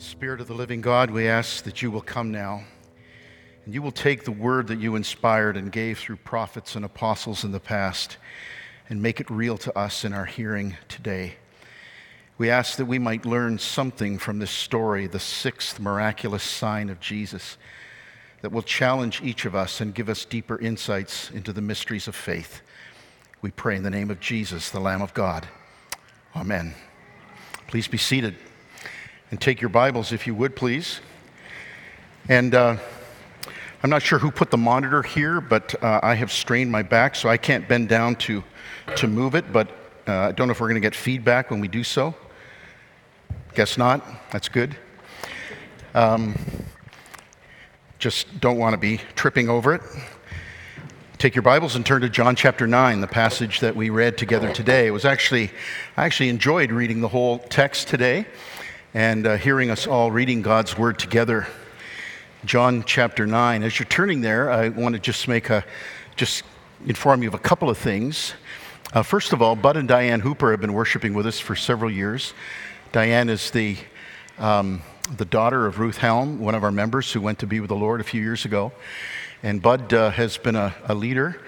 Spirit of the living God, we ask that you will come now and you will take the word that you inspired and gave through prophets and apostles in the past and make it real to us in our hearing today. We ask that we might learn something from this story, the sixth miraculous sign of Jesus, that will challenge each of us and give us deeper insights into the mysteries of faith. We pray in the name of Jesus, the Lamb of God. Amen. Please be seated and take your Bibles, if you would, please. And uh, I'm not sure who put the monitor here, but uh, I have strained my back, so I can't bend down to, to move it. But uh, I don't know if we're going to get feedback when we do so. Guess not. That's good. Um, just don't want to be tripping over it. Take your Bibles and turn to John chapter 9, the passage that we read together today. It was actually, I actually enjoyed reading the whole text today and uh, hearing us all reading God's Word together. John chapter 9. As you're turning there, I want to just make a, just inform you of a couple of things. Uh, first of all, Bud and Diane Hooper have been worshiping with us for several years. Diane is the, um, the daughter of Ruth Helm, one of our members who went to be with the Lord a few years ago. And Bud uh, has been a, a leader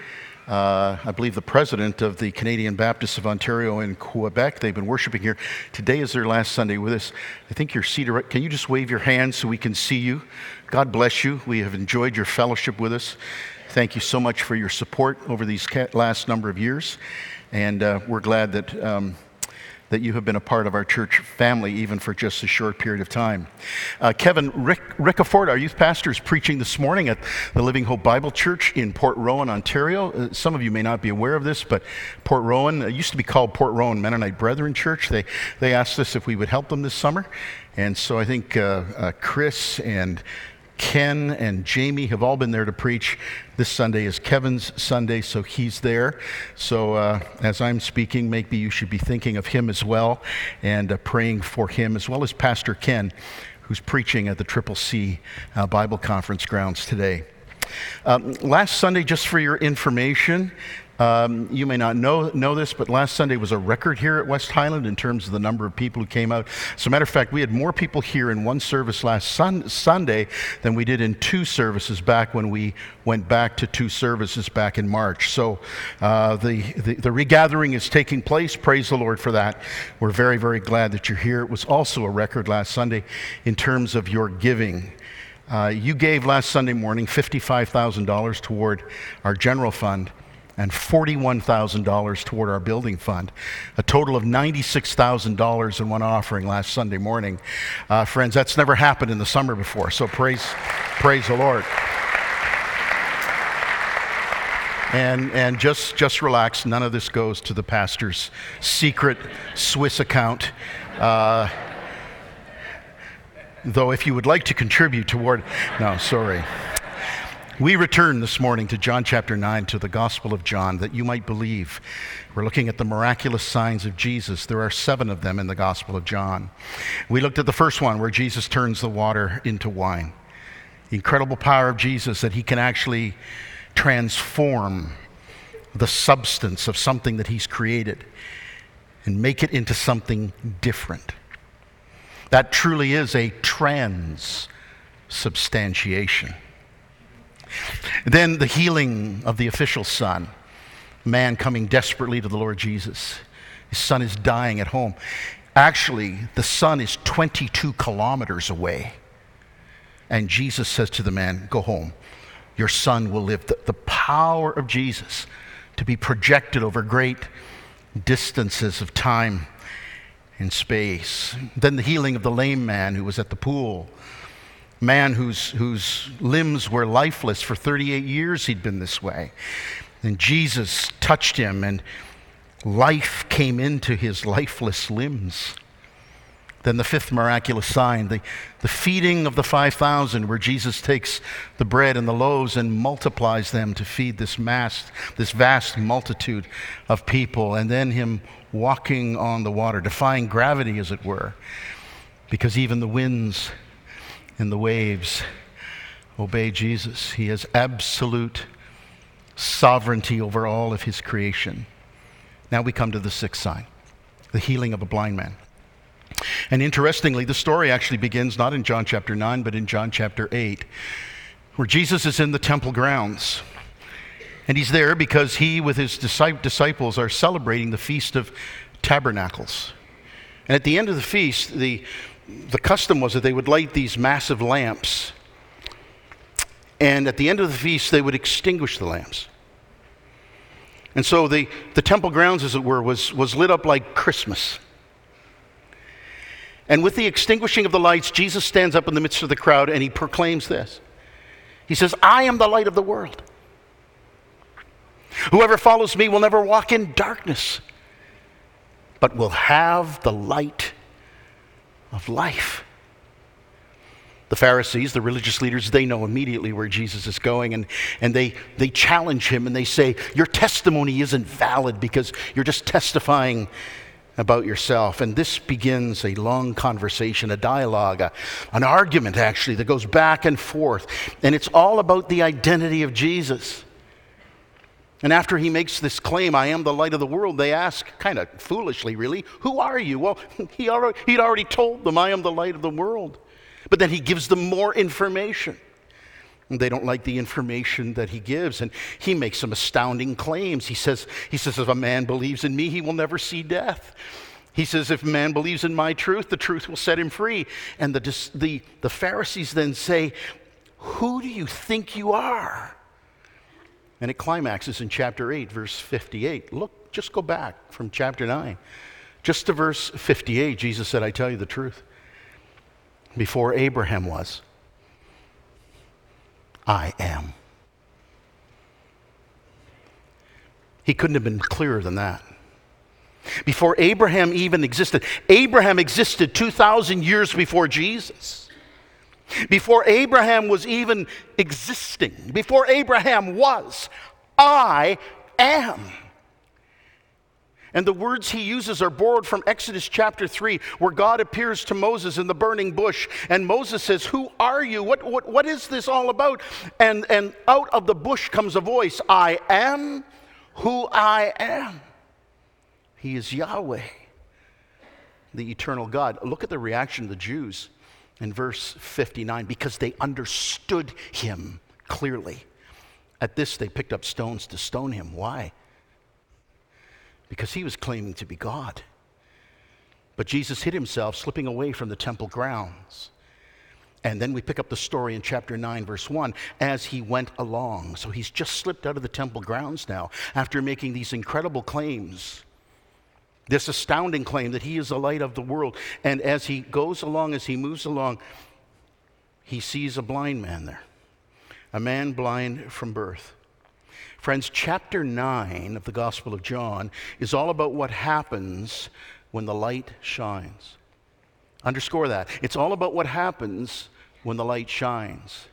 uh, I believe, the president of the Canadian Baptists of Ontario in Quebec. They've been worshiping here. Today is their last Sunday with us. I think you're seated. Right. Can you just wave your hand so we can see you? God bless you. We have enjoyed your fellowship with us. Thank you so much for your support over these last number of years. And uh, we're glad that. Um, that you have been a part of our church family, even for just a short period of time. Uh, Kevin Rick, Rickaford, our youth pastor, is preaching this morning at the Living Hope Bible Church in Port Rowan, Ontario. Uh, some of you may not be aware of this, but Port Rowan uh, used to be called Port Rowan Mennonite Brethren Church. They, they asked us if we would help them this summer. And so I think uh, uh, Chris and Ken and Jamie have all been there to preach. This Sunday is Kevin's Sunday, so he's there. So uh, as I'm speaking, maybe you should be thinking of him as well and uh, praying for him, as well as Pastor Ken, who's preaching at the Triple C uh, Bible Conference grounds today. Um, last Sunday, just for your information, um, you may not know, know this, but last Sunday was a record here at West Highland in terms of the number of people who came out. As a matter of fact, we had more people here in one service last sun, Sunday than we did in two services back when we went back to two services back in March. So uh, the, the, the regathering is taking place. Praise the Lord for that. We're very, very glad that you're here. It was also a record last Sunday in terms of your giving. Uh, you gave last Sunday morning $55,000 toward our general fund and $41,000 toward our building fund. A total of $96,000 in one offering last Sunday morning. Uh, friends, that's never happened in the summer before, so praise, praise the Lord. And, and just, just relax. None of this goes to the pastor's secret Swiss account. Uh, though, if you would like to contribute toward, no, sorry. We return this morning to John chapter 9, to the Gospel of John, that you might believe. We're looking at the miraculous signs of Jesus. There are seven of them in the Gospel of John. We looked at the first one where Jesus turns the water into wine. The incredible power of Jesus that he can actually transform the substance of something that he's created and make it into something different. That truly is a transubstantiation. Then the healing of the official son, man coming desperately to the Lord Jesus. His son is dying at home. Actually, the son is 22 kilometers away. And Jesus says to the man, Go home. Your son will live. The, the power of Jesus to be projected over great distances of time and space. Then the healing of the lame man who was at the pool man whose, whose limbs were lifeless for 38 years, he'd been this way. And Jesus touched him, and life came into his lifeless limbs. Then the fifth miraculous sign, the, the feeding of the 5,000, where Jesus takes the bread and the loaves and multiplies them to feed this mass, this vast multitude of people, and then him walking on the water, defying gravity, as it were, because even the winds and the waves obey Jesus. He has absolute sovereignty over all of his creation. Now we come to the sixth sign the healing of a blind man. And interestingly, the story actually begins not in John chapter 9, but in John chapter 8, where Jesus is in the temple grounds. And he's there because he, with his disciples, are celebrating the Feast of Tabernacles. And at the end of the feast, the, the custom was that they would light these massive lamps. And at the end of the feast, they would extinguish the lamps. And so the, the temple grounds, as it were, was, was lit up like Christmas. And with the extinguishing of the lights, Jesus stands up in the midst of the crowd and he proclaims this. He says, I am the light of the world. Whoever follows me will never walk in darkness, but will have the light of life. The Pharisees, the religious leaders, they know immediately where Jesus is going, and, and they, they challenge him and they say, Your testimony isn't valid because you're just testifying about yourself. And this begins a long conversation, a dialogue, a, an argument actually that goes back and forth. And it's all about the identity of Jesus. And after he makes this claim, I am the light of the world, they ask, kind of foolishly, really, who are you? Well, he already, he'd already told them, I am the light of the world. But then he gives them more information. And they don't like the information that he gives. And he makes some astounding claims. He says, he says, if a man believes in me, he will never see death. He says, if a man believes in my truth, the truth will set him free. And the, the, the Pharisees then say, Who do you think you are? And it climaxes in chapter 8, verse 58. Look, just go back from chapter 9. Just to verse 58, Jesus said, I tell you the truth. Before Abraham was, I am. He couldn't have been clearer than that. Before Abraham even existed, Abraham existed 2,000 years before Jesus. Before Abraham was even existing, before Abraham was, I am. And the words he uses are borrowed from Exodus chapter 3, where God appears to Moses in the burning bush. And Moses says, Who are you? What, what, what is this all about? And, and out of the bush comes a voice I am who I am. He is Yahweh, the eternal God. Look at the reaction of the Jews in verse 59 because they understood him clearly. At this, they picked up stones to stone him. Why? Because he was claiming to be God. But Jesus hid himself, slipping away from the temple grounds. And then we pick up the story in chapter 9, verse 1, as he went along. So he's just slipped out of the temple grounds now after making these incredible claims this astounding claim that he is the light of the world. And as he goes along, as he moves along, he sees a blind man there, a man blind from birth. Friends, chapter 9 of the Gospel of John is all about what happens when the light shines. Underscore that. It's all about what happens when the light shines.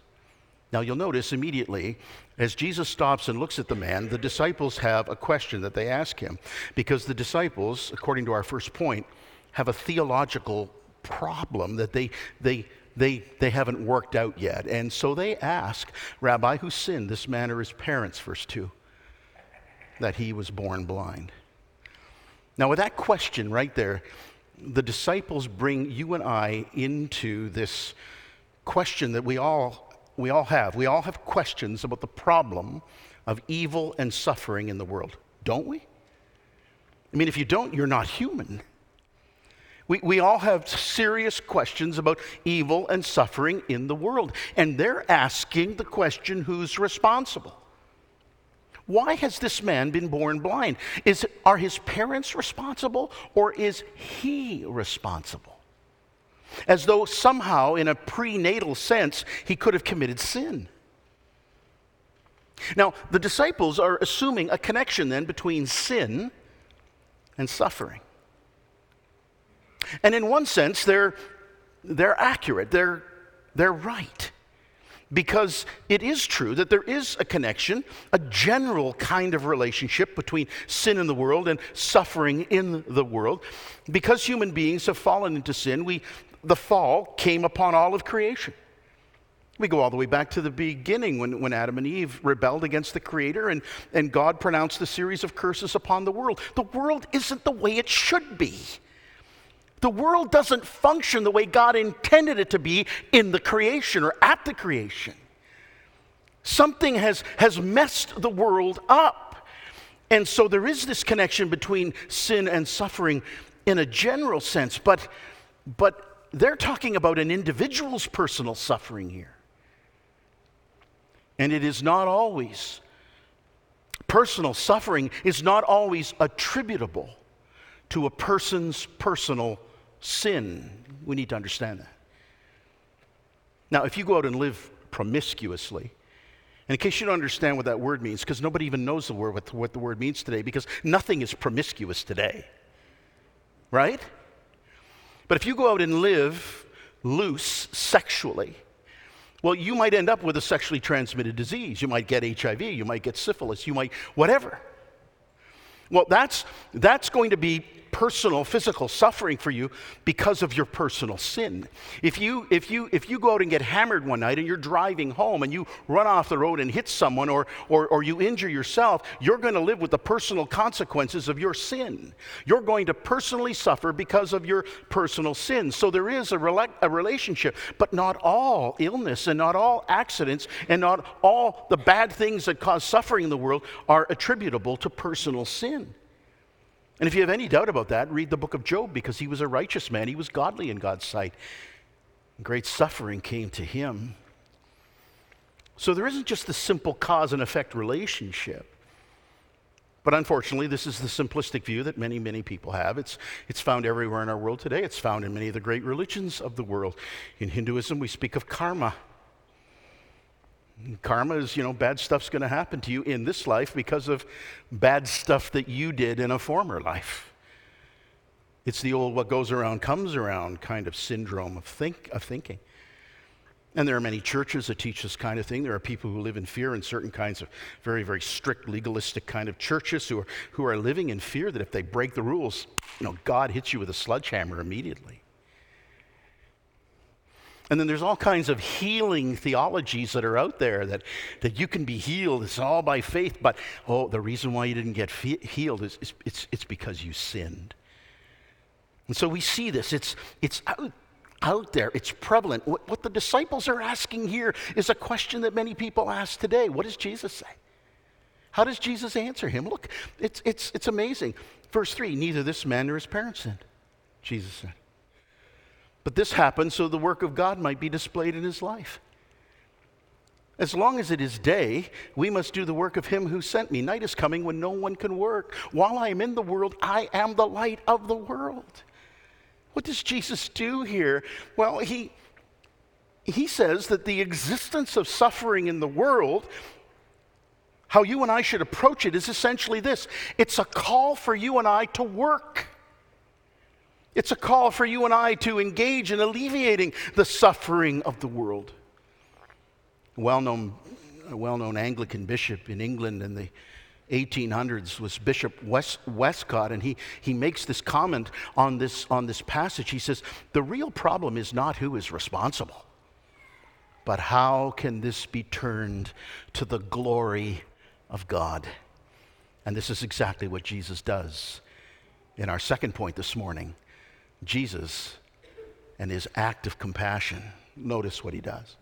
Now, you'll notice immediately as Jesus stops and looks at the man, the disciples have a question that they ask him because the disciples, according to our first point, have a theological problem that they, they, they, they haven't worked out yet. And so they ask, Rabbi, who sinned, this man or his parents, verse 2, that he was born blind? Now, with that question right there, the disciples bring you and I into this question that we all we all have. We all have questions about the problem of evil and suffering in the world, don't we? I mean, if you don't, you're not human. We, we all have serious questions about evil and suffering in the world. And they're asking the question who's responsible? Why has this man been born blind? Is, are his parents responsible or is he responsible? As though somehow, in a prenatal sense, he could have committed sin. Now, the disciples are assuming a connection then between sin and suffering. And in one sense, they're, they're accurate, they're, they're right. Because it is true that there is a connection, a general kind of relationship between sin in the world and suffering in the world. Because human beings have fallen into sin, we the fall came upon all of creation. We go all the way back to the beginning when, when Adam and Eve rebelled against the Creator and, and God pronounced a series of curses upon the world. The world isn't the way it should be. The world doesn't function the way God intended it to be in the creation or at the creation. Something has, has messed the world up. And so there is this connection between sin and suffering in a general sense, but, but they're talking about an individual's personal suffering here. And it is not always, personal suffering is not always attributable to a person's personal sin. We need to understand that. Now, if you go out and live promiscuously, and in case you don't understand what that word means, because nobody even knows the word, what, the word means today, because nothing is promiscuous today, right? But if you go out and live loose sexually, well, you might end up with a sexually transmitted disease. You might get HIV, you might get syphilis, you might whatever. Well, that's, that's going to be personal physical suffering for you because of your personal sin. If you, if you, if you go out and get hammered one night and you're driving home and you run off the road and hit someone or, or, or you injure yourself, you're going to live with the personal consequences of your sin. You're going to personally suffer because of your personal sin. So there is a, rela- a relationship, but not all illness and not all accidents and not all the bad things that cause suffering in the world are attributable to personal sin. And if you have any doubt about that, read the book of Job because he was a righteous man. He was godly in God's sight. Great suffering came to him. So there isn't just the simple cause and effect relationship. But unfortunately, this is the simplistic view that many, many people have. It's, it's found everywhere in our world today. It's found in many of the great religions of the world. In Hinduism, we speak of karma. Karma is, you know, bad stuff's going to happen to you in this life because of bad stuff that you did in a former life. It's the old what goes around comes around kind of syndrome of, think, of thinking. And there are many churches that teach this kind of thing. There are people who live in fear in certain kinds of very, very strict, legalistic kind of churches who are, who are living in fear that if they break the rules, you know, God hits you with a sledgehammer immediately. And then there's all kinds of healing theologies that are out there that, that you can be healed. It's all by faith. But, oh, the reason why you didn't get fe- healed is, is it's, it's because you sinned. And so we see this. It's, it's out, out there, it's prevalent. What, what the disciples are asking here is a question that many people ask today. What does Jesus say? How does Jesus answer him? Look, it's, it's, it's amazing. Verse 3 Neither this man nor his parents sinned, Jesus said. But this happened so the work of God might be displayed in his life. As long as it is day, we must do the work of him who sent me. Night is coming when no one can work. While I am in the world, I am the light of the world. What does Jesus do here? Well, he, he says that the existence of suffering in the world, how you and I should approach it, is essentially this it's a call for you and I to work. It's a call for you and I to engage in alleviating the suffering of the world. A well known, well known Anglican bishop in England in the 1800s was Bishop West, Westcott, and he, he makes this comment on this, on this passage. He says, The real problem is not who is responsible, but how can this be turned to the glory of God? And this is exactly what Jesus does in our second point this morning Jesus and his act of compassion. Notice what he does.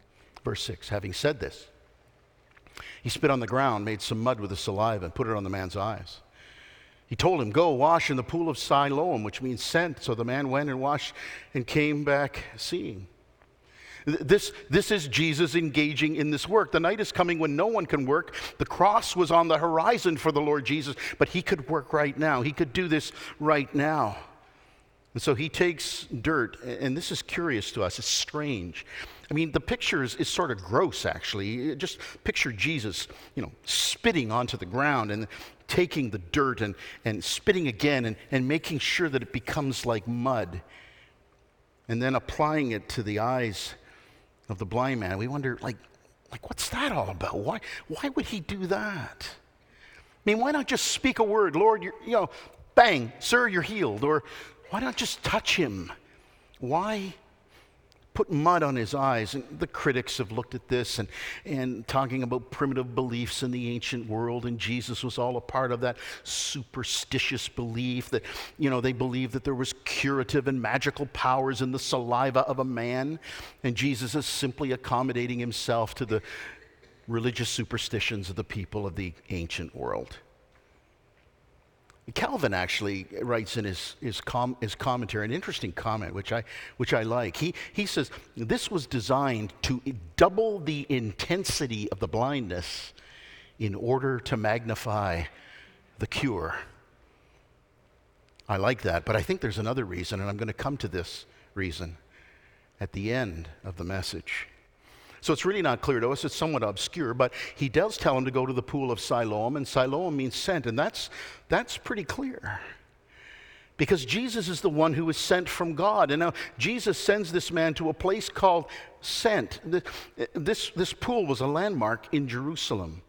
Verse 6 Having said this, he spit on the ground, made some mud with his saliva, and put it on the man's eyes. He told him, Go wash in the pool of Siloam, which means sent. So the man went and washed and came back seeing. This, this is Jesus engaging in this work. The night is coming when no one can work. The cross was on the horizon for the Lord Jesus, but he could work right now. He could do this right now. And so he takes dirt, and this is curious to us, it's strange. I mean, the picture is, is, sort of gross, actually. Just picture Jesus, you know, spitting onto the ground and taking the dirt and, and spitting again and, and making sure that it becomes like mud. And then applying it to the eyes of the blind man. We wonder, like, like what's that all about? Why, why would he do that? I mean, why not just speak a word? Lord, you know, bang, sir, you're healed. Or why not just touch him? Why put mud on his eyes. And the critics have looked at this and, and talking about primitive beliefs in the ancient world, and Jesus was all a part of that superstitious belief that, you know, they believed that there was curative and magical powers in the saliva of a man, and Jesus is simply accommodating himself to the religious superstitions of the people of the ancient world. Calvin actually writes in his, his, com, his, commentary an interesting comment, which I, which I like. He, he says, This was designed to double the intensity of the blindness in order to magnify the cure. I like that, but I think there's another reason, and I'm going to come to this reason at the end of the message. So it's really not clear to us. It's somewhat obscure, but he does tell him to go to the pool of Siloam, and Siloam means sent, and that's, that's pretty clear. Because Jesus is the one who is sent from God. And now Jesus sends this man to a place called Sent. This, this pool was a landmark in Jerusalem.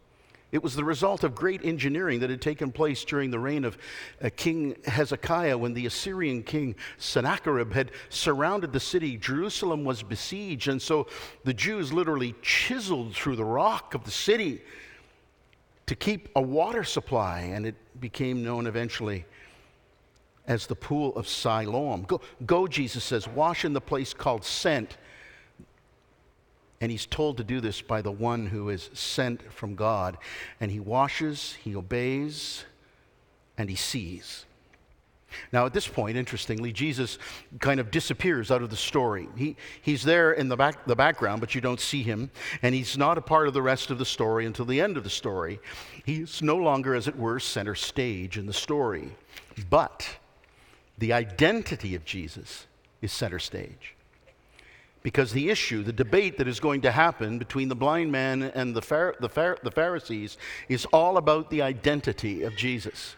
It was the result of great engineering that had taken place during the reign of uh, King Hezekiah when the Assyrian king Sennacherib had surrounded the city. Jerusalem was besieged, and so the Jews literally chiseled through the rock of the city to keep a water supply, and it became known eventually as the pool of Siloam. Go, go Jesus says, wash in the place called Sent and he's told to do this by the one who is sent from God. And he washes, he obeys, and he sees. Now, at this point, interestingly, Jesus kind of disappears out of the story. He, he's there in the, back, the background, but you don't see him, and he's not a part of the rest of the story until the end of the story. He's no longer, as it were, center stage in the story. But the identity of Jesus is center stage. Because the issue, the debate that is going to happen between the blind man and the, Phar- the, Phar- the Pharisees is all about the identity of Jesus.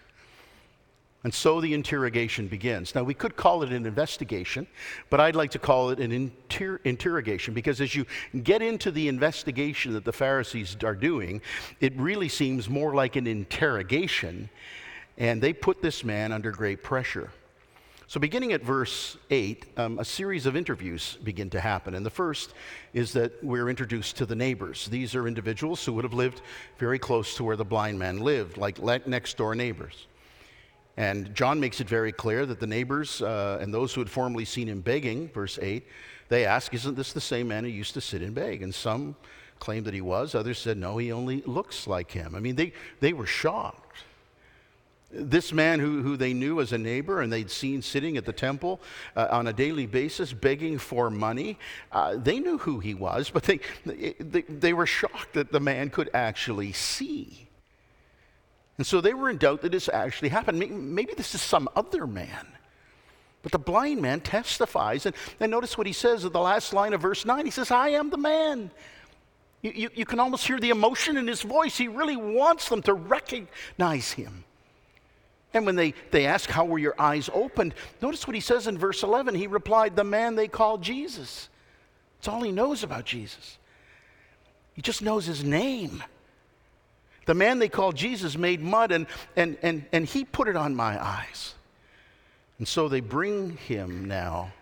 And so the interrogation begins. Now, we could call it an investigation, but I'd like to call it an inter- interrogation because as you get into the investigation that the Pharisees are doing, it really seems more like an interrogation, and they put this man under great pressure. So, beginning at verse 8, um, a series of interviews begin to happen. And the first is that we're introduced to the neighbors. These are individuals who would have lived very close to where the blind man lived, like next door neighbors. And John makes it very clear that the neighbors uh, and those who had formerly seen him begging, verse 8, they ask, Isn't this the same man who used to sit and beg? And some claimed that he was, others said, No, he only looks like him. I mean, they, they were shocked. This man who, who they knew as a neighbor and they'd seen sitting at the temple uh, on a daily basis begging for money, uh, they knew who he was, but they, they, they were shocked that the man could actually see. And so they were in doubt that this actually happened. Maybe this is some other man. But the blind man testifies. And, and notice what he says at the last line of verse 9. He says, I am the man. You, you, you can almost hear the emotion in his voice. He really wants them to recognize him. And when they, they ask, How were your eyes opened? Notice what he says in verse 11. He replied, The man they call Jesus. That's all he knows about Jesus. He just knows his name. The man they call Jesus made mud and, and, and, and he put it on my eyes. And so they bring him now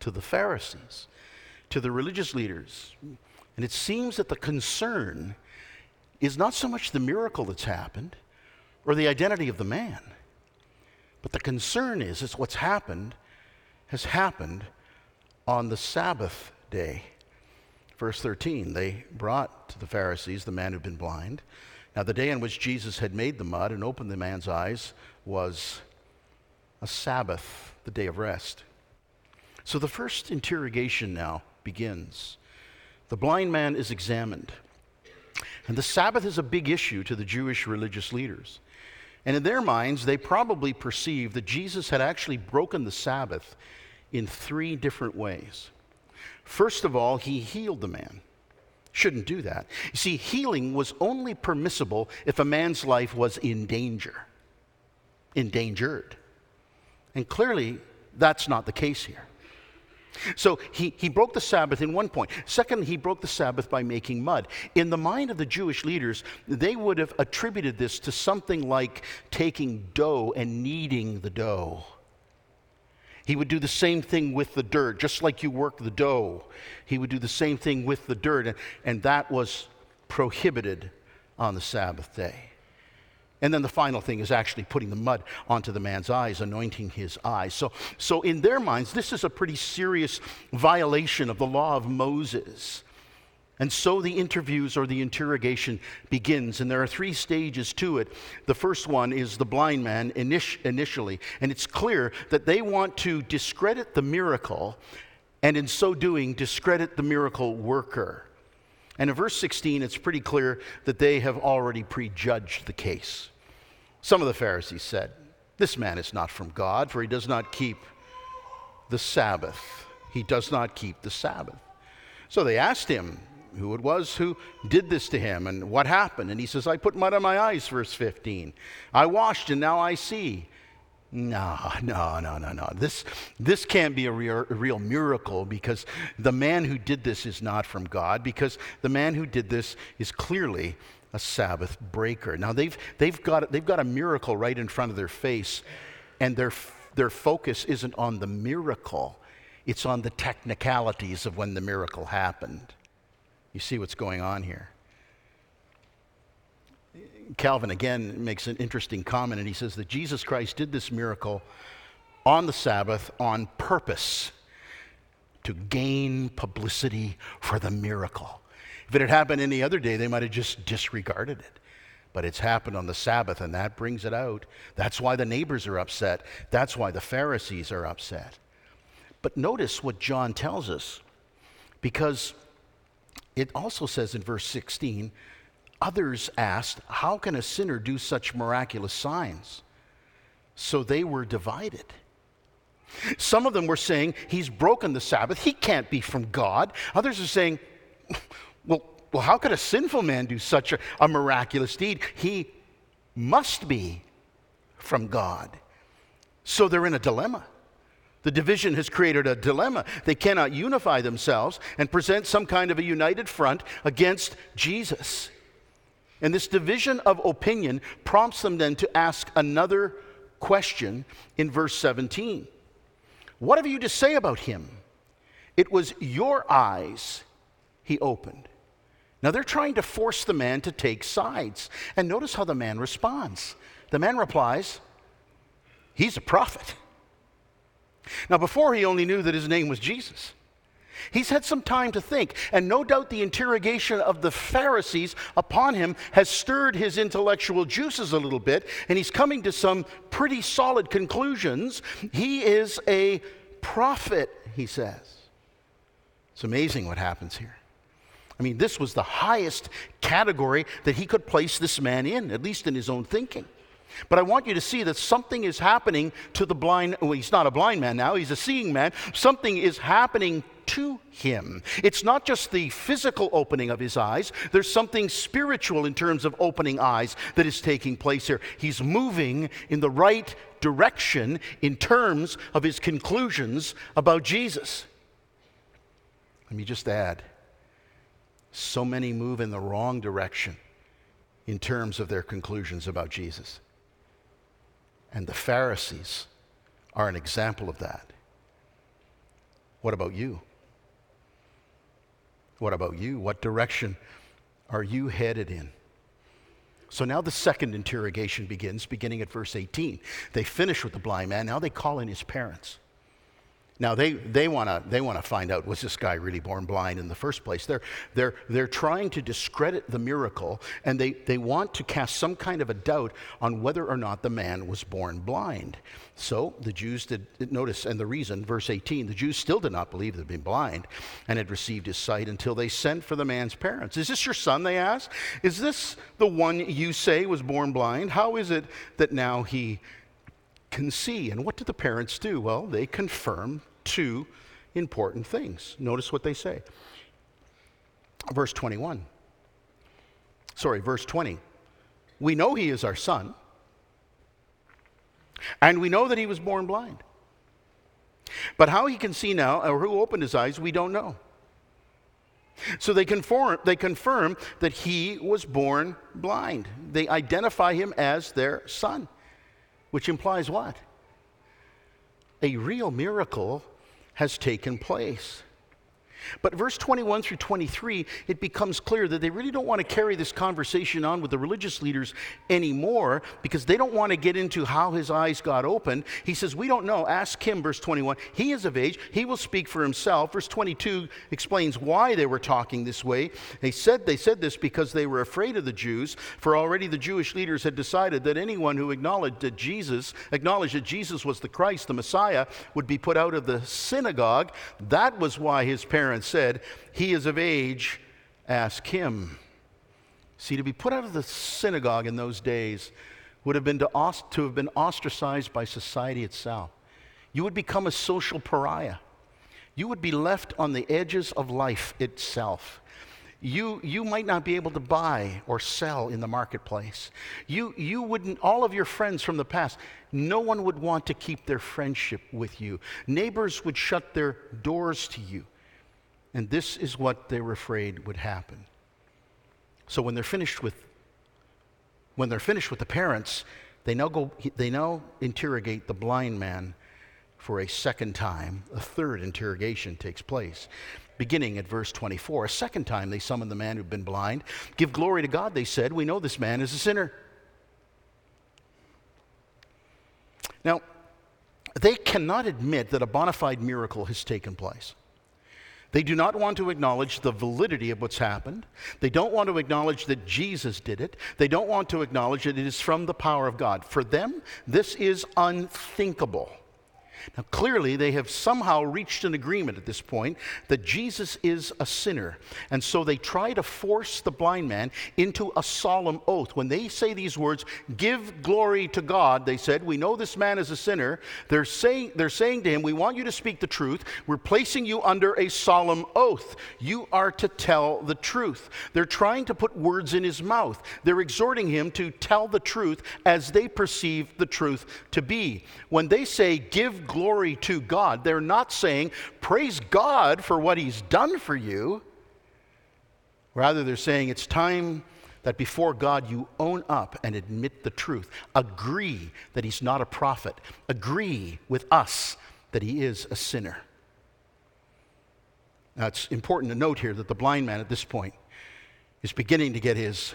to the Pharisees, to the religious leaders. And it seems that the concern is not so much the miracle that's happened or the identity of the man but the concern is, is what's happened has happened on the Sabbath day. Verse 13, they brought to the Pharisees the man who'd been blind. Now, the day on which Jesus had made the mud and opened the man's eyes was a Sabbath, the day of rest. So the first interrogation now begins. The blind man is examined. And the Sabbath is a big issue to the Jewish religious leaders. And in their minds, they probably perceived that Jesus had actually broken the Sabbath in three different ways. First of all, he healed the man. Shouldn't do that. You see, healing was only permissible if a man's life was in danger, endangered. And clearly, that's not the case here. So he, he broke the Sabbath in one point. Second, he broke the Sabbath by making mud. In the mind of the Jewish leaders, they would have attributed this to something like taking dough and kneading the dough. He would do the same thing with the dirt, just like you work the dough. He would do the same thing with the dirt, and, and that was prohibited on the Sabbath day. And then the final thing is actually putting the mud onto the man's eyes, anointing his eyes. So, so in their minds, this is a pretty serious violation of the law of Moses. And so the interviews or the interrogation begins, and there are three stages to it. The first one is the blind man initially, and it's clear that they want to discredit the miracle, and in so doing, discredit the miracle worker. And in verse 16, it's pretty clear that they have already prejudged the case. Some of the Pharisees said, This man is not from God, for he does not keep the Sabbath. He does not keep the Sabbath. So they asked him, who it was who did this to him and what happened. And he says, I put mud on my eyes, verse 15. I washed and now I see. No, no, no, no, no. This, this can't be a real, a real miracle because the man who did this is not from God, because the man who did this is clearly a Sabbath breaker. Now, they've, they've, got, they've got a miracle right in front of their face, and their, their focus isn't on the miracle, it's on the technicalities of when the miracle happened. You see what's going on here. Calvin again makes an interesting comment, and he says that Jesus Christ did this miracle on the Sabbath on purpose to gain publicity for the miracle. If it had happened any other day, they might have just disregarded it. But it's happened on the Sabbath, and that brings it out. That's why the neighbors are upset. That's why the Pharisees are upset. But notice what John tells us, because it also says in verse 16, others asked, How can a sinner do such miraculous signs? So they were divided. Some of them were saying, He's broken the Sabbath. He can't be from God. Others are saying, Well, well how could a sinful man do such a, a miraculous deed? He must be from God. So they're in a dilemma. The division has created a dilemma. They cannot unify themselves and present some kind of a united front against Jesus. And this division of opinion prompts them then to ask another question in verse 17 What have you to say about him? It was your eyes he opened. Now they're trying to force the man to take sides. And notice how the man responds. The man replies, He's a prophet. Now, before he only knew that his name was Jesus. He's had some time to think, and no doubt the interrogation of the Pharisees upon him has stirred his intellectual juices a little bit, and he's coming to some pretty solid conclusions. He is a prophet, he says. It's amazing what happens here. I mean, this was the highest category that he could place this man in, at least in his own thinking. But I want you to see that something is happening to the blind. Well, he's not a blind man now, he's a seeing man. Something is happening to him. It's not just the physical opening of his eyes, there's something spiritual in terms of opening eyes that is taking place here. He's moving in the right direction in terms of his conclusions about Jesus. Let me just add so many move in the wrong direction in terms of their conclusions about Jesus. And the Pharisees are an example of that. What about you? What about you? What direction are you headed in? So now the second interrogation begins, beginning at verse 18. They finish with the blind man. Now they call in his parents. Now they, they want to they wanna find out was this guy really born blind in the first place? They're, they're, they're trying to discredit the miracle and they, they want to cast some kind of a doubt on whether or not the man was born blind. So the Jews did notice, and the reason, verse 18, the Jews still did not believe they'd been blind and had received his sight until they sent for the man's parents. Is this your son? They asked. Is this the one you say was born blind? How is it that now he can see. And what do the parents do? Well, they confirm two important things. Notice what they say. Verse 21. Sorry, verse 20. We know he is our son, and we know that he was born blind. But how he can see now, or who opened his eyes, we don't know. So they confirm, they confirm that he was born blind. They identify him as their son which implies what? a real miracle has taken place. But verse 21 through 23, it becomes clear that they really don't want to carry this conversation on with the religious leaders anymore because they don't want to get into how his eyes got open. He says, We don't know. Ask him, verse 21. He is of age. He will speak for himself. Verse 22 explains why they were talking this way. They said they said this because they were afraid of the Jews, for already the Jewish leaders had decided that anyone who acknowledged that Jesus, acknowledged that Jesus was the Christ, the Messiah, would be put out of the synagogue. That was why his parents and said, He is of age, ask him. See, to be put out of the synagogue in those days would have been to, to have been ostracized by society itself. You would become a social pariah. You would be left on the edges of life itself. You, you might not be able to buy or sell in the marketplace. You, you wouldn't, all of your friends from the past, no one would want to keep their friendship with you. Neighbors would shut their doors to you. And this is what they were afraid would happen. So when they're finished with when they're finished with the parents, they now go they now interrogate the blind man for a second time. A third interrogation takes place. Beginning at verse 24. A second time they summon the man who'd been blind. Give glory to God, they said. We know this man is a sinner. Now, they cannot admit that a bona fide miracle has taken place. They do not want to acknowledge the validity of what's happened. They don't want to acknowledge that Jesus did it. They don't want to acknowledge that it is from the power of God. For them, this is unthinkable. Now, clearly, they have somehow reached an agreement at this point that Jesus is a sinner. And so they try to force the blind man into a solemn oath. When they say these words, give glory to God, they said, We know this man is a sinner. They're saying, they're saying to him, We want you to speak the truth. We're placing you under a solemn oath. You are to tell the truth. They're trying to put words in his mouth. They're exhorting him to tell the truth as they perceive the truth to be. When they say, Give glory to God. They're not saying, praise God for what He's done for you. Rather, they're saying it's time that before God you own up and admit the truth. Agree that He's not a prophet. Agree with us that He is a sinner. Now, it's important to note here that the blind man at this point is beginning to get his,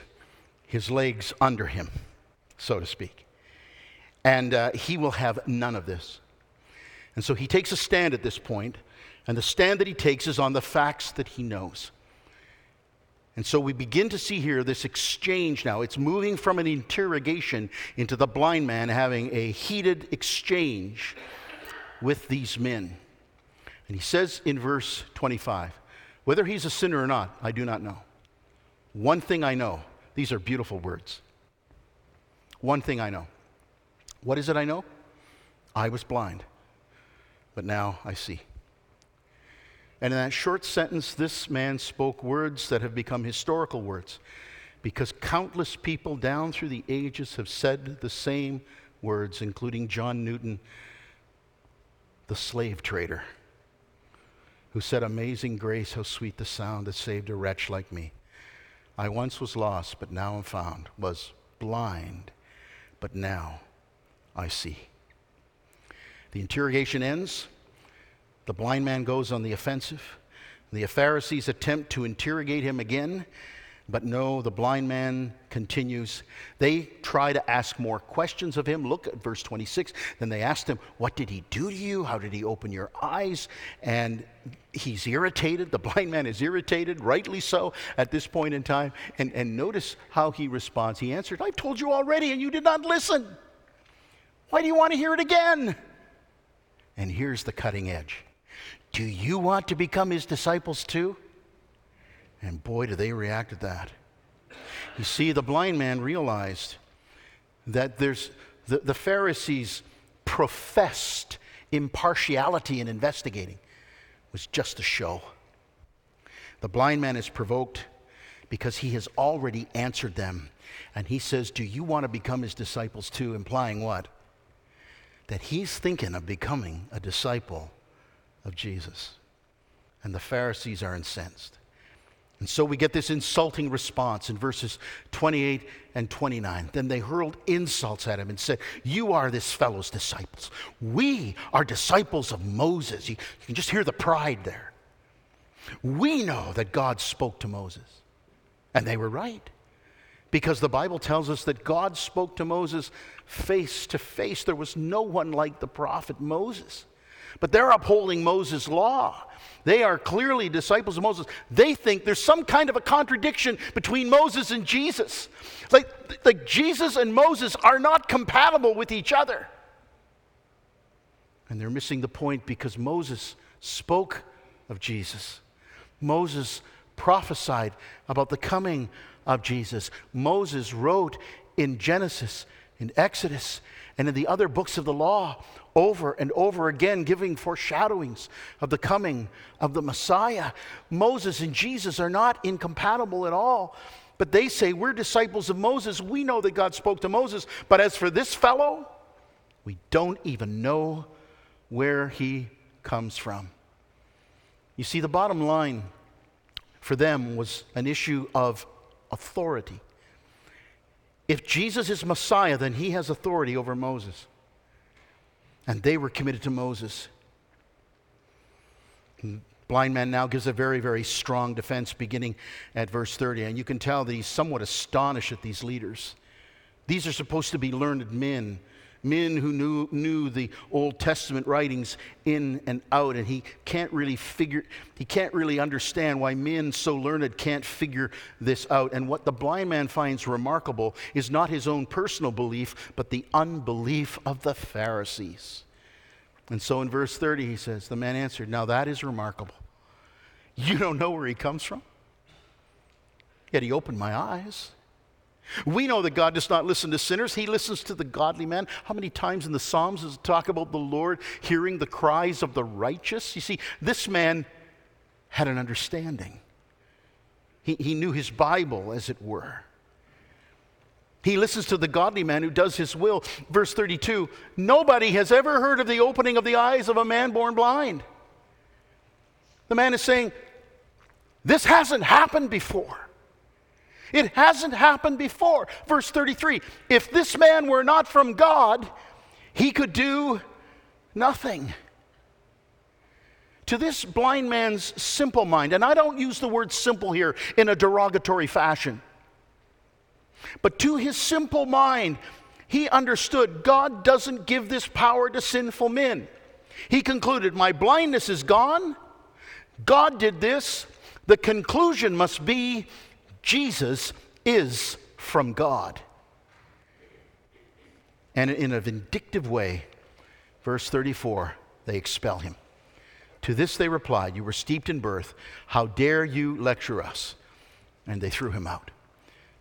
his legs under him, so to speak. And uh, he will have none of this. And so he takes a stand at this point, and the stand that he takes is on the facts that he knows. And so we begin to see here this exchange now. It's moving from an interrogation into the blind man having a heated exchange with these men. And he says in verse 25, whether he's a sinner or not, I do not know. One thing I know, these are beautiful words. One thing I know. What is it I know? I was blind but now I see. And in that short sentence, this man spoke words that have become historical words because countless people down through the ages have said the same words, including John Newton, the slave trader, who said, Amazing grace, how sweet the sound that saved a wretch like me. I once was lost, but now am found, was blind, but now I see. The interrogation ends. The blind man goes on the offensive. The Pharisees attempt to interrogate him again, but no, the blind man continues. They try to ask more questions of him. Look at verse 26. Then they asked him, What did he do to you? How did he open your eyes? And he's irritated. The blind man is irritated, rightly so, at this point in time. And, and notice how he responds. He answered, I've told you already, and you did not listen. Why do you want to hear it again? And here's the cutting edge Do you want to become his disciples too? And boy, do they react at that. You see, the blind man realized that there's the, the Pharisees' professed impartiality in investigating was just a show. The blind man is provoked because he has already answered them. And he says, Do you want to become his disciples too? Implying what? That he's thinking of becoming a disciple of Jesus. And the Pharisees are incensed. And so we get this insulting response in verses 28 and 29. Then they hurled insults at him and said, You are this fellow's disciples. We are disciples of Moses. You, you can just hear the pride there. We know that God spoke to Moses. And they were right. Because the Bible tells us that God spoke to Moses face to face. There was no one like the prophet Moses. But they're upholding Moses' law. They are clearly disciples of Moses. They think there's some kind of a contradiction between Moses and Jesus. Like, like Jesus and Moses are not compatible with each other. And they're missing the point because Moses spoke of Jesus. Moses prophesied about the coming of Jesus. Moses wrote in Genesis, in Exodus, and in the other books of the law over and over again, giving foreshadowings of the coming of the Messiah. Moses and Jesus are not incompatible at all. But they say, We're disciples of Moses. We know that God spoke to Moses. But as for this fellow, we don't even know where he comes from. You see, the bottom line for them was an issue of authority. If Jesus is Messiah, then he has authority over Moses. And they were committed to Moses. blind man now gives a very, very strong defense beginning at verse 30. And you can tell that he's somewhat astonished at these leaders. These are supposed to be learned men men who knew, knew the Old Testament writings in and out, and he can't really figure, he can't really understand why men so learned can't figure this out. And what the blind man finds remarkable is not his own personal belief, but the unbelief of the Pharisees. And so in verse 30, he says, The man answered, Now that is remarkable. You don't know where he comes from? Yet he opened my eyes. We know that God does not listen to sinners, He listens to the godly man. How many times in the Psalms does it talk about the Lord hearing the cries of the righteous? You see, this man had an understanding, he, he knew his Bible, as it were. He listens to the godly man who does his will. Verse 32 Nobody has ever heard of the opening of the eyes of a man born blind. The man is saying, This hasn't happened before. It hasn't happened before. Verse 33 If this man were not from God, he could do nothing. To this blind man's simple mind, and I don't use the word simple here in a derogatory fashion, but to his simple mind, he understood God doesn't give this power to sinful men. He concluded, My blindness is gone. God did this. The conclusion must be Jesus is from God. And in a vindictive way, verse 34, they expel him. To this they replied, You were steeped in birth. How dare you lecture us? And they threw him out.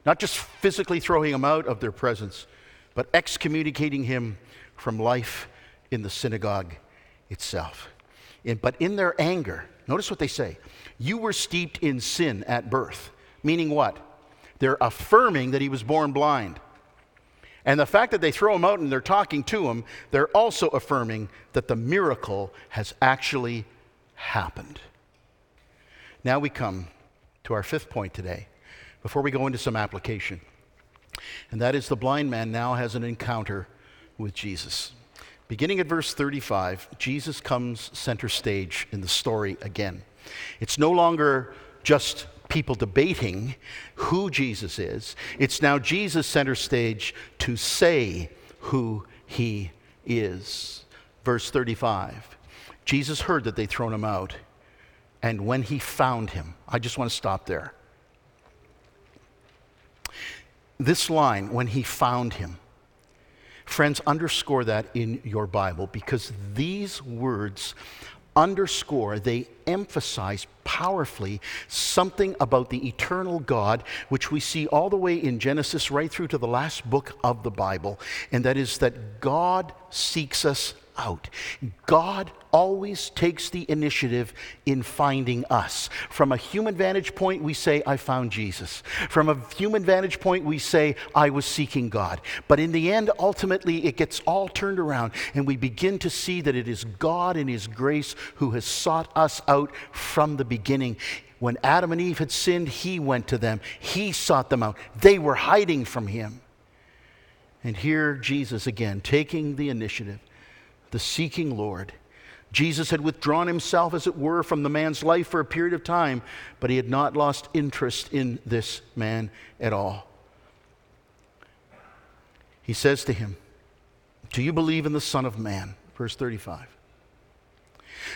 Not just physically throwing him out of their presence, but excommunicating him from life in the synagogue itself. but in their anger, notice what they say You were steeped in sin at birth. Meaning what? They're affirming that he was born blind. And the fact that they throw him out and they're talking to him, they're also affirming that the miracle has actually happened. Now we come to our fifth point today, before we go into some application. And that is the blind man now has an encounter with Jesus. Beginning at verse 35, Jesus comes center stage in the story again. It's no longer just people debating who Jesus is. It's now Jesus center stage to say who he is. Verse 35 Jesus heard that they'd thrown him out, and when he found him, I just want to stop there. This line, when he found him, friends, underscore that in your Bible because these words underscore, they emphasize powerfully something about the eternal God, which we see all the way in Genesis right through to the last book of the Bible, and that is that God seeks us out. God always takes the initiative in finding us. From a human vantage point, we say, I found Jesus. From a human vantage point, we say, I was seeking God. But in the end, ultimately, it gets all turned around, and we begin to see that it is God in His grace who has sought us out from the beginning. When Adam and Eve had sinned, he went to them. He sought them out. They were hiding from him. And here, Jesus again, taking the initiative, the seeking Lord. Jesus had withdrawn himself, as it were, from the man's life for a period of time, but he had not lost interest in this man at all. He says to him, Do you believe in the Son of Man? Verse 35.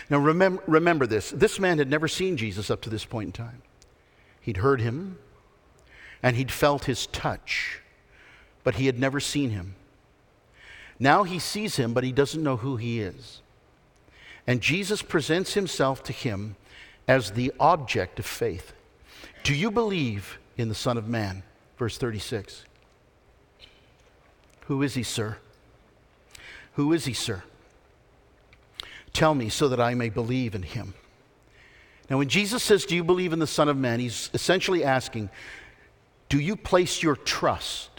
Now remember, remember this this man had never seen Jesus up to this point in time. He'd heard him and he'd felt his touch, but he had never seen him. Now he sees him, but he doesn't know who he is. And Jesus presents himself to him as the object of faith. Do you believe in the Son of Man? Verse 36. Who is he, sir? Who is he, sir? Tell me so that I may believe in him. Now, when Jesus says, Do you believe in the Son of Man? he's essentially asking, Do you place your trust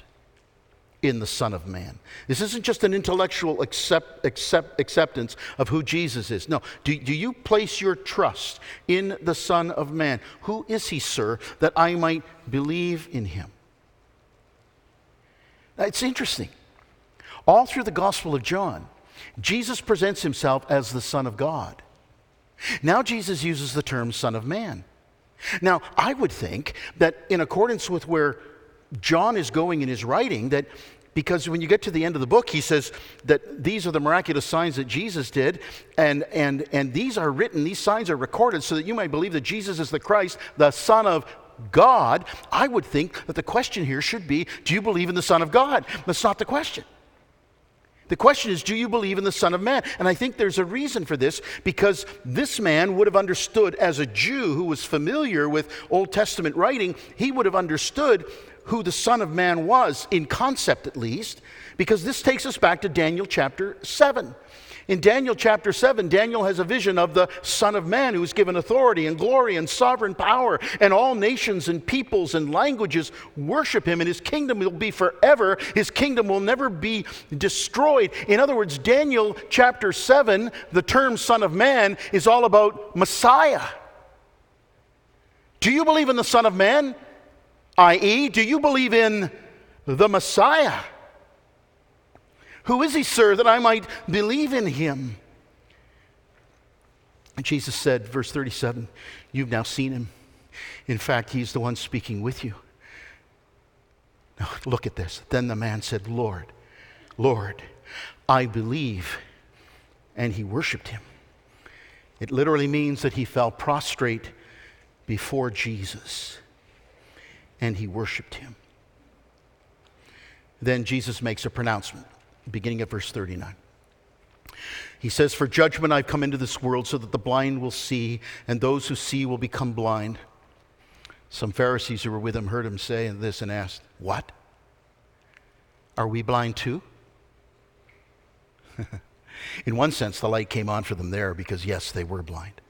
in the Son of Man? This isn't just an intellectual accept, accept, acceptance of who Jesus is. No. Do, do you place your trust in the Son of Man? Who is he, sir, that I might believe in him? Now, It's interesting. All through the Gospel of John, Jesus presents himself as the Son of God. Now, Jesus uses the term Son of Man. Now, I would think that in accordance with where John is going in his writing, that because when you get to the end of the book, he says that these are the miraculous signs that Jesus did, and, and, and these are written, these signs are recorded so that you might believe that Jesus is the Christ, the Son of God. I would think that the question here should be do you believe in the Son of God? That's not the question. The question is, do you believe in the Son of Man? And I think there's a reason for this because this man would have understood, as a Jew who was familiar with Old Testament writing, he would have understood who the Son of Man was, in concept at least, because this takes us back to Daniel chapter 7. In Daniel chapter 7, Daniel has a vision of the Son of Man who is given authority and glory and sovereign power, and all nations and peoples and languages worship him, and his kingdom will be forever. His kingdom will never be destroyed. In other words, Daniel chapter 7, the term Son of Man, is all about Messiah. Do you believe in the Son of Man? I.e., do you believe in the Messiah? Who is he, sir, that I might believe in him? And Jesus said, verse 37, You've now seen him. In fact, he's the one speaking with you. Now, look at this. Then the man said, Lord, Lord, I believe. And he worshiped him. It literally means that he fell prostrate before Jesus and he worshiped him. Then Jesus makes a pronouncement beginning at verse 39. He says, For judgment I've come into this world so that the blind will see, and those who see will become blind. Some Pharisees who were with him heard him say this and asked, What? Are we blind too? In one sense, the light came on for them there because, yes, they were blind.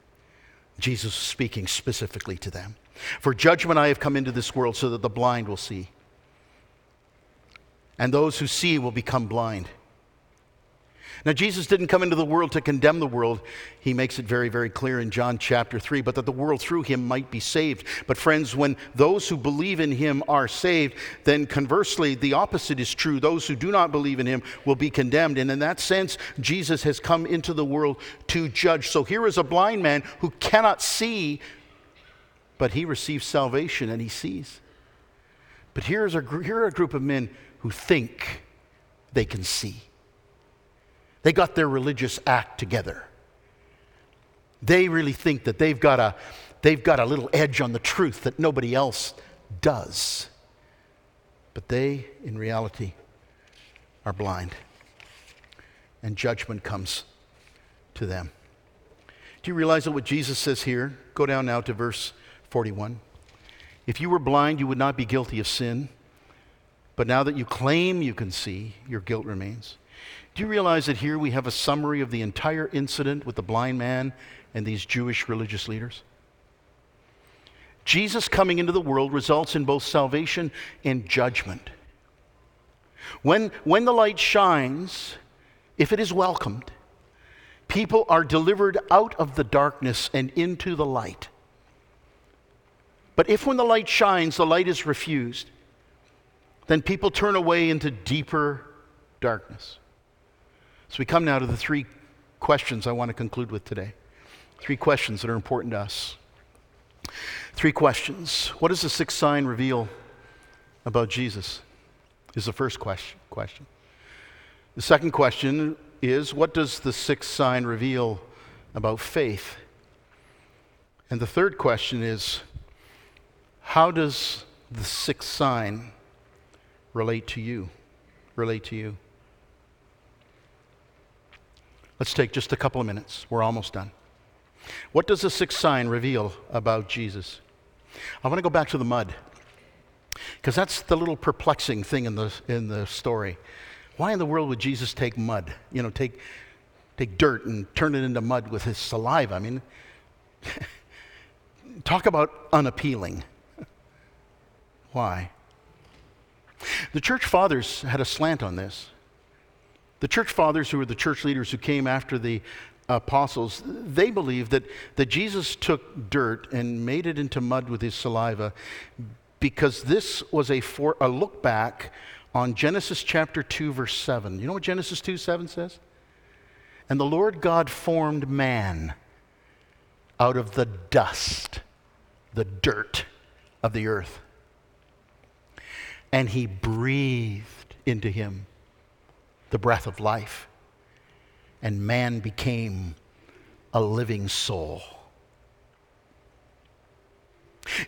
Jesus was speaking specifically to them. For judgment I have come into this world so that the blind will see and those who see will become blind. Now, Jesus didn't come into the world to condemn the world. He makes it very, very clear in John chapter 3, but that the world through him might be saved. But, friends, when those who believe in him are saved, then conversely, the opposite is true. Those who do not believe in him will be condemned. And in that sense, Jesus has come into the world to judge. So here is a blind man who cannot see, but he receives salvation and he sees. But here, is a, here are a group of men who think they can see. They got their religious act together. They really think that they've got a, they've got a little edge on the truth that nobody else does. But they, in reality, are blind. And judgment comes to them. Do you realize that what Jesus says here? Go down now to verse 41. If you were blind, you would not be guilty of sin. But now that you claim you can see, your guilt remains. Do you realize that here we have a summary of the entire incident with the blind man and these Jewish religious leaders? Jesus coming into the world results in both salvation and judgment. When, when the light shines, if it is welcomed, people are delivered out of the darkness and into the light. But if when the light shines, the light is refused, then people turn away into deeper darkness. So we come now to the three questions I want to conclude with today. Three questions that are important to us. Three questions. What does the sixth sign reveal about Jesus? Is the first question. The second question is what does the sixth sign reveal about faith? And the third question is how does the sixth sign relate to you? Relate to you? Let's take just a couple of minutes. We're almost done. What does the sixth sign reveal about Jesus? I want to go back to the mud because that's the little perplexing thing in the, in the story. Why in the world would Jesus take mud? You know, take, take dirt and turn it into mud with his saliva. I mean, talk about unappealing. Why? The church fathers had a slant on this. The church fathers, who were the church leaders who came after the apostles, they believed that, that Jesus took dirt and made it into mud with his saliva because this was a, for, a look back on Genesis chapter 2, verse 7. You know what Genesis 2 7 says? And the Lord God formed man out of the dust, the dirt of the earth. And he breathed into him the breath of life, and man became a living soul.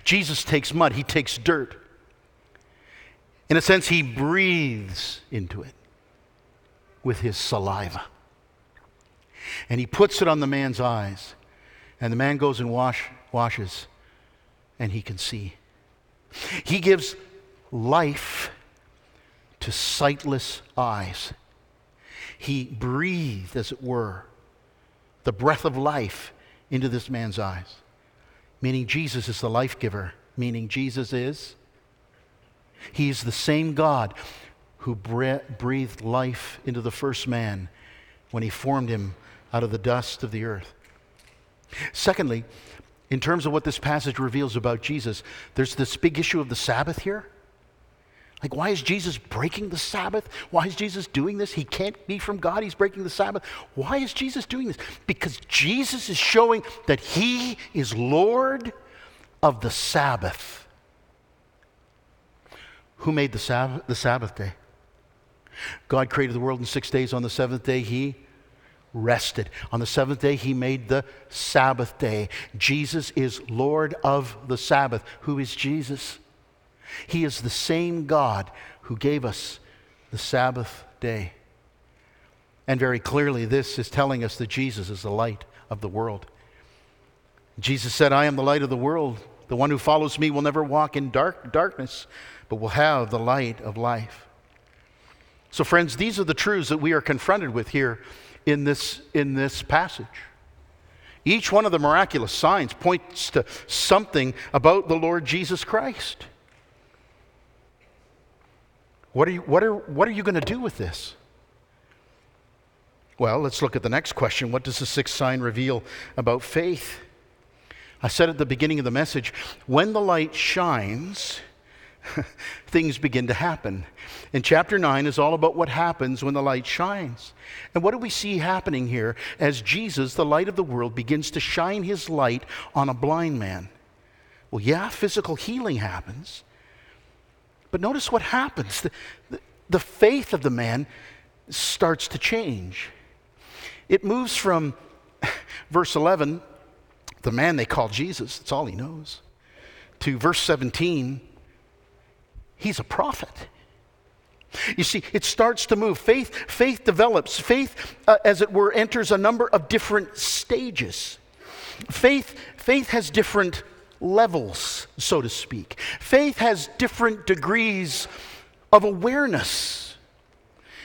Jesus takes mud, he takes dirt. In a sense, he breathes into it with his saliva. And he puts it on the man's eyes. And the man goes and wash, washes, and he can see. He gives life to sightless eyes. He breathed, as it were, the breath of life into this man's eyes, meaning Jesus is the life giver, meaning Jesus is. He's the same God who breathed life into the first man when he formed him out of the dust of the earth. Secondly, in terms of what this passage reveals about Jesus, there's this big issue of the Sabbath here. Like, why is Jesus breaking the Sabbath? Why is Jesus doing this? He can't be from God. He's breaking the Sabbath. Why is Jesus doing this? Because Jesus is showing that He is Lord of the Sabbath. Who made the Sabbath, the Sabbath day? God created the world in six days. On the seventh day, He rested. On the seventh day, He made the Sabbath day. Jesus is Lord of the Sabbath. Who is Jesus? He is the same God who gave us the Sabbath day. And very clearly, this is telling us that Jesus is the light of the world. Jesus said, I am the light of the world. The one who follows me will never walk in dark, darkness, but will have the light of life. So, friends, these are the truths that we are confronted with here in this, in this passage. Each one of the miraculous signs points to something about the Lord Jesus Christ. What are you, what are, what are you going to do with this? Well, let's look at the next question. What does the sixth sign reveal about faith? I said at the beginning of the message when the light shines, things begin to happen. And chapter 9 is all about what happens when the light shines. And what do we see happening here as Jesus, the light of the world, begins to shine his light on a blind man? Well, yeah, physical healing happens. But notice what happens. The, the, the faith of the man starts to change. It moves from verse 11, the man they call Jesus, that's all he knows, to verse 17, he's a prophet. You see, it starts to move. Faith, faith develops. Faith, uh, as it were, enters a number of different stages. Faith, faith has different levels, so to speak. Faith has different degrees of awareness.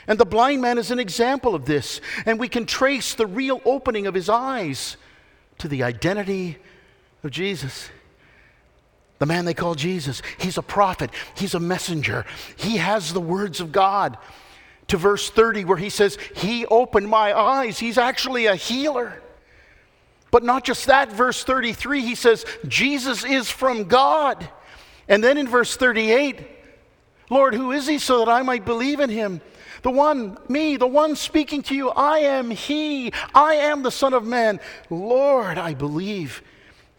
And the blind man is an example of this. And we can trace the real opening of his eyes to the identity of Jesus. The man they call Jesus, he's a prophet, he's a messenger, he has the words of God. To verse 30, where he says, He opened my eyes, he's actually a healer. But not just that, verse 33, he says, Jesus is from God. And then in verse 38, Lord, who is he so that I might believe in him? The one, me, the one speaking to you, I am he. I am the Son of Man. Lord, I believe.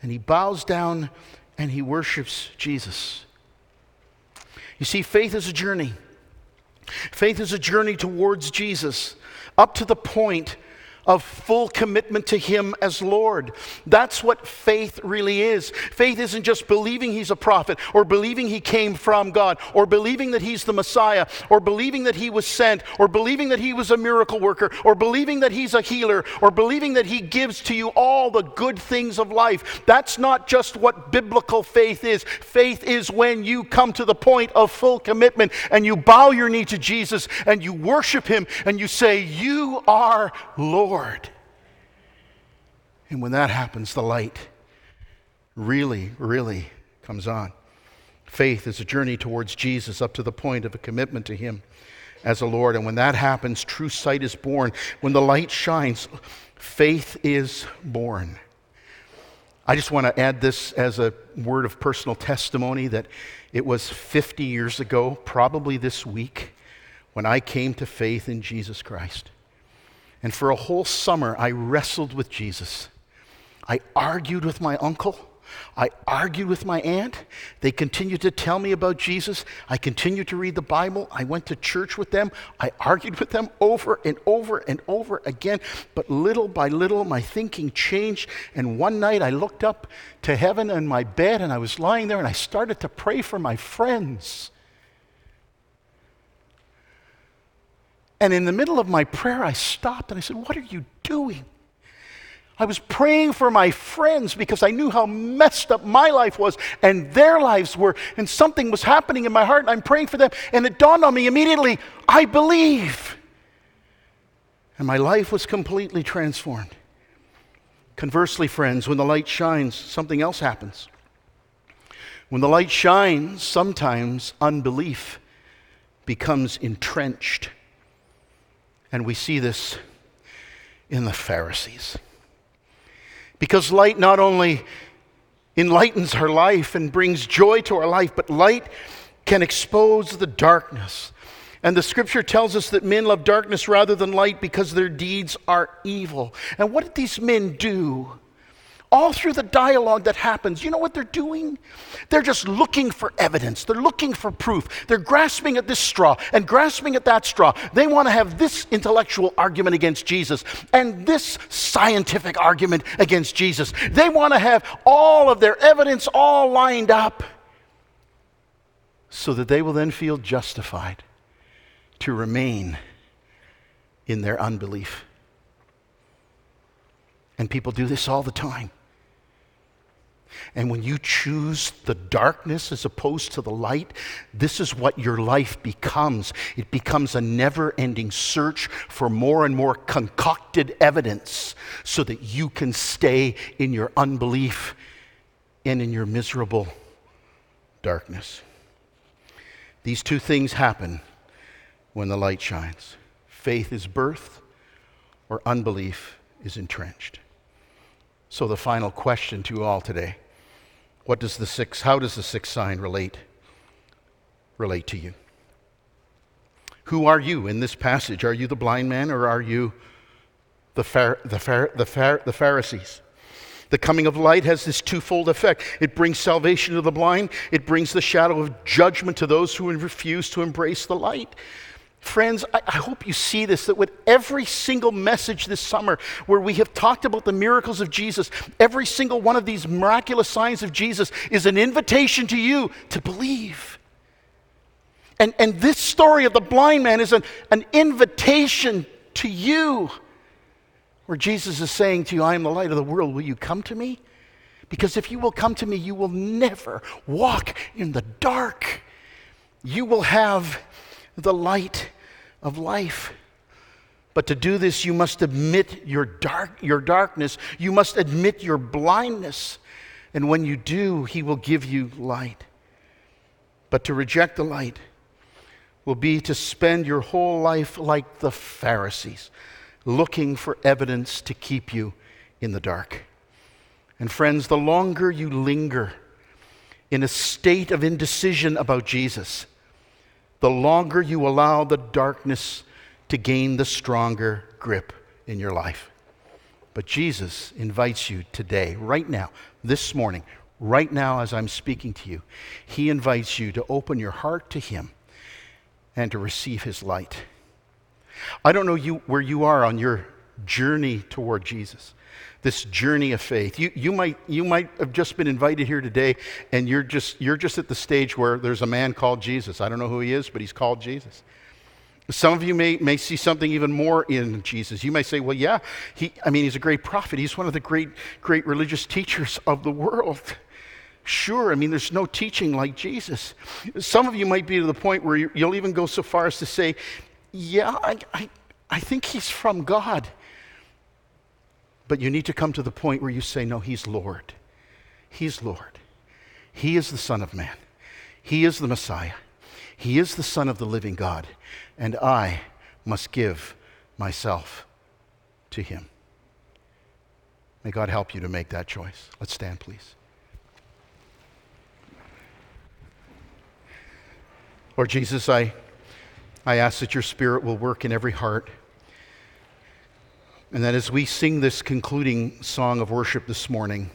And he bows down and he worships Jesus. You see, faith is a journey. Faith is a journey towards Jesus, up to the point of full commitment to Him as Lord. That's what faith really is. Faith isn't just believing He's a prophet, or believing He came from God, or believing that He's the Messiah, or believing that He was sent, or believing that He was a miracle worker, or believing that He's a healer, or believing that He gives to you all the good things of life. That's not just what biblical faith is. Faith is when you come to the point of full commitment and you bow your knee to Jesus and you worship Him and you say, You are Lord. Lord. And when that happens, the light really, really comes on. Faith is a journey towards Jesus up to the point of a commitment to Him as a Lord. And when that happens, true sight is born. When the light shines, faith is born. I just want to add this as a word of personal testimony that it was 50 years ago, probably this week, when I came to faith in Jesus Christ. And for a whole summer, I wrestled with Jesus. I argued with my uncle. I argued with my aunt. They continued to tell me about Jesus. I continued to read the Bible. I went to church with them. I argued with them over and over and over again. But little by little, my thinking changed. And one night, I looked up to heaven in my bed and I was lying there and I started to pray for my friends. And in the middle of my prayer, I stopped and I said, What are you doing? I was praying for my friends because I knew how messed up my life was and their lives were, and something was happening in my heart, and I'm praying for them. And it dawned on me immediately I believe. And my life was completely transformed. Conversely, friends, when the light shines, something else happens. When the light shines, sometimes unbelief becomes entrenched. And we see this in the Pharisees. Because light not only enlightens our life and brings joy to our life, but light can expose the darkness. And the scripture tells us that men love darkness rather than light because their deeds are evil. And what did these men do? All through the dialogue that happens, you know what they're doing? They're just looking for evidence. They're looking for proof. They're grasping at this straw and grasping at that straw. They want to have this intellectual argument against Jesus and this scientific argument against Jesus. They want to have all of their evidence all lined up so that they will then feel justified to remain in their unbelief. And people do this all the time. And when you choose the darkness as opposed to the light, this is what your life becomes. It becomes a never ending search for more and more concocted evidence so that you can stay in your unbelief and in your miserable darkness. These two things happen when the light shines faith is birth, or unbelief is entrenched. So, the final question to you all today what does the sixth, how does the sixth sign relate, relate to you? Who are you in this passage? Are you the blind man or are you the, Phar- the, Phar- the, Phar- the Pharisees? The coming of light has this twofold effect. It brings salvation to the blind, it brings the shadow of judgment to those who refuse to embrace the light. Friends, I, I, hope you see this that with every single message this summer where we have talked about the miracles of Jesus, every single one of these miraculous signs of Jesus is an invitation to you to believe. And, and this story of the blind man is an, an invitation to you where Jesus is saying to you, I am the light of the world. Will you come to me? Because if you will come to me, you will never walk in the dark. You will have the light of life. But to do this, you must admit your, dark, your darkness. You must admit your blindness. And when you do, He will give you light. But to reject the light will be to spend your whole life like the Pharisees, looking for evidence to keep you in the dark. And friends, the longer you linger in a state of indecision about Jesus, the longer you allow the darkness to gain the stronger grip in your life. But Jesus invites you today, right now, this morning, right now as I'm speaking to you, He invites you to open your heart to Him and to receive His light. I don't know you, where you are on your journey toward Jesus, this journey of faith. You, you, might, you might have just been invited here today, and you're just, you're just at the stage where there's a man called Jesus. I don't know who he is, but he's called Jesus. Some of you may, may see something even more in Jesus. You may say, well, yeah, he, I mean, he's a great prophet. He's one of the great, great religious teachers of the world. Sure, I mean, there's no teaching like Jesus. Some of you might be to the point where you, will even go so far as to say, yeah, I, I, I think he's from God. But you need to come to the point where you say, no, he's Lord. He's Lord. He is the Son of Man. He is the Messiah. He is the Son of the living God. And I must give myself to him. May God help you to make that choice. Let's stand, please. Lord Jesus, I, I ask that your Spirit will work in every heart. And that as we sing this concluding song of worship this morning,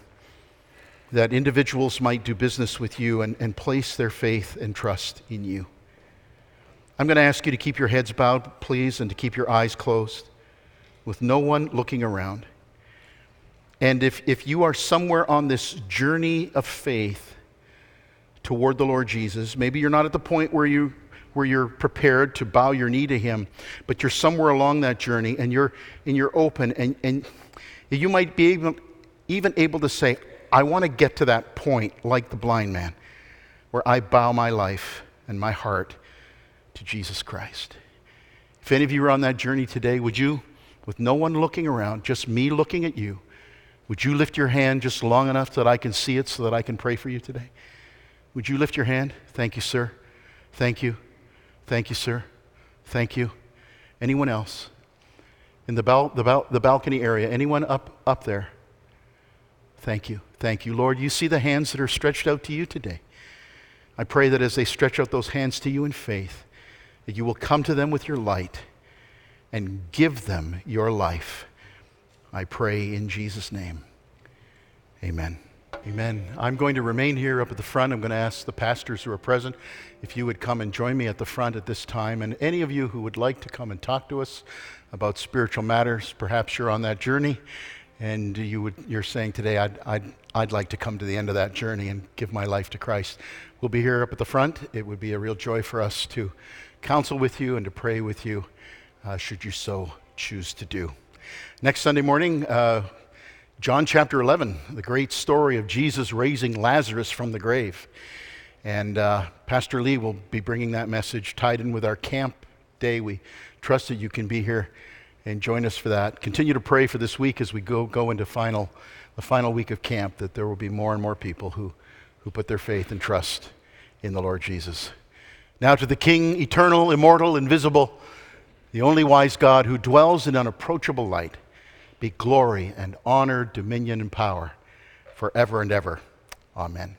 that individuals might do business with you and, and place their faith and trust in you. I'm going to ask you to keep your heads bowed, please, and to keep your eyes closed with no one looking around. And if, if you are somewhere on this journey of faith toward the Lord Jesus, maybe you're not at the point where you where you're prepared to bow your knee to Him, but you're somewhere along that journey and you're, and you're open and, and you might be able, even able to say, I want to get to that point like the blind man where I bow my life and my heart to Jesus Christ. If any of you are on that journey today, would you, with no one looking around, just me looking at you, would you lift your hand just long enough that I can see it so that I can pray for you today? Would you lift your hand? Thank you, sir. Thank you. Thank you, sir. Thank you. Anyone else? In the, bal- the, bal- the balcony area, anyone up, up there? Thank you. Thank you. Lord, you see the hands that are stretched out to you today. I pray that as they stretch out those hands to you in faith, that you will come to them with your light and give them your life. I pray in Jesus' name. Amen. Amen. I'm going to remain here up at the front. I'm going to ask the pastors who are present if you would come and join me at the front at this time. And any of you who would like to come and talk to us about spiritual matters, perhaps you're on that journey and you would, you're saying today, I'd, I'd, I'd like to come to the end of that journey and give my life to Christ. We'll be here up at the front. It would be a real joy for us to counsel with you and to pray with you, uh, should you so choose to do. Next Sunday morning, uh, John chapter 11, the great story of Jesus raising Lazarus from the grave. And uh, Pastor Lee will be bringing that message tied in with our camp day. We trust that you can be here and join us for that. Continue to pray for this week as we go, go into final, the final week of camp, that there will be more and more people who, who put their faith and trust in the Lord Jesus. Now to the King, eternal, immortal, invisible, the only wise God who dwells in unapproachable light be glory and honor, dominion and power forever and ever. Amen.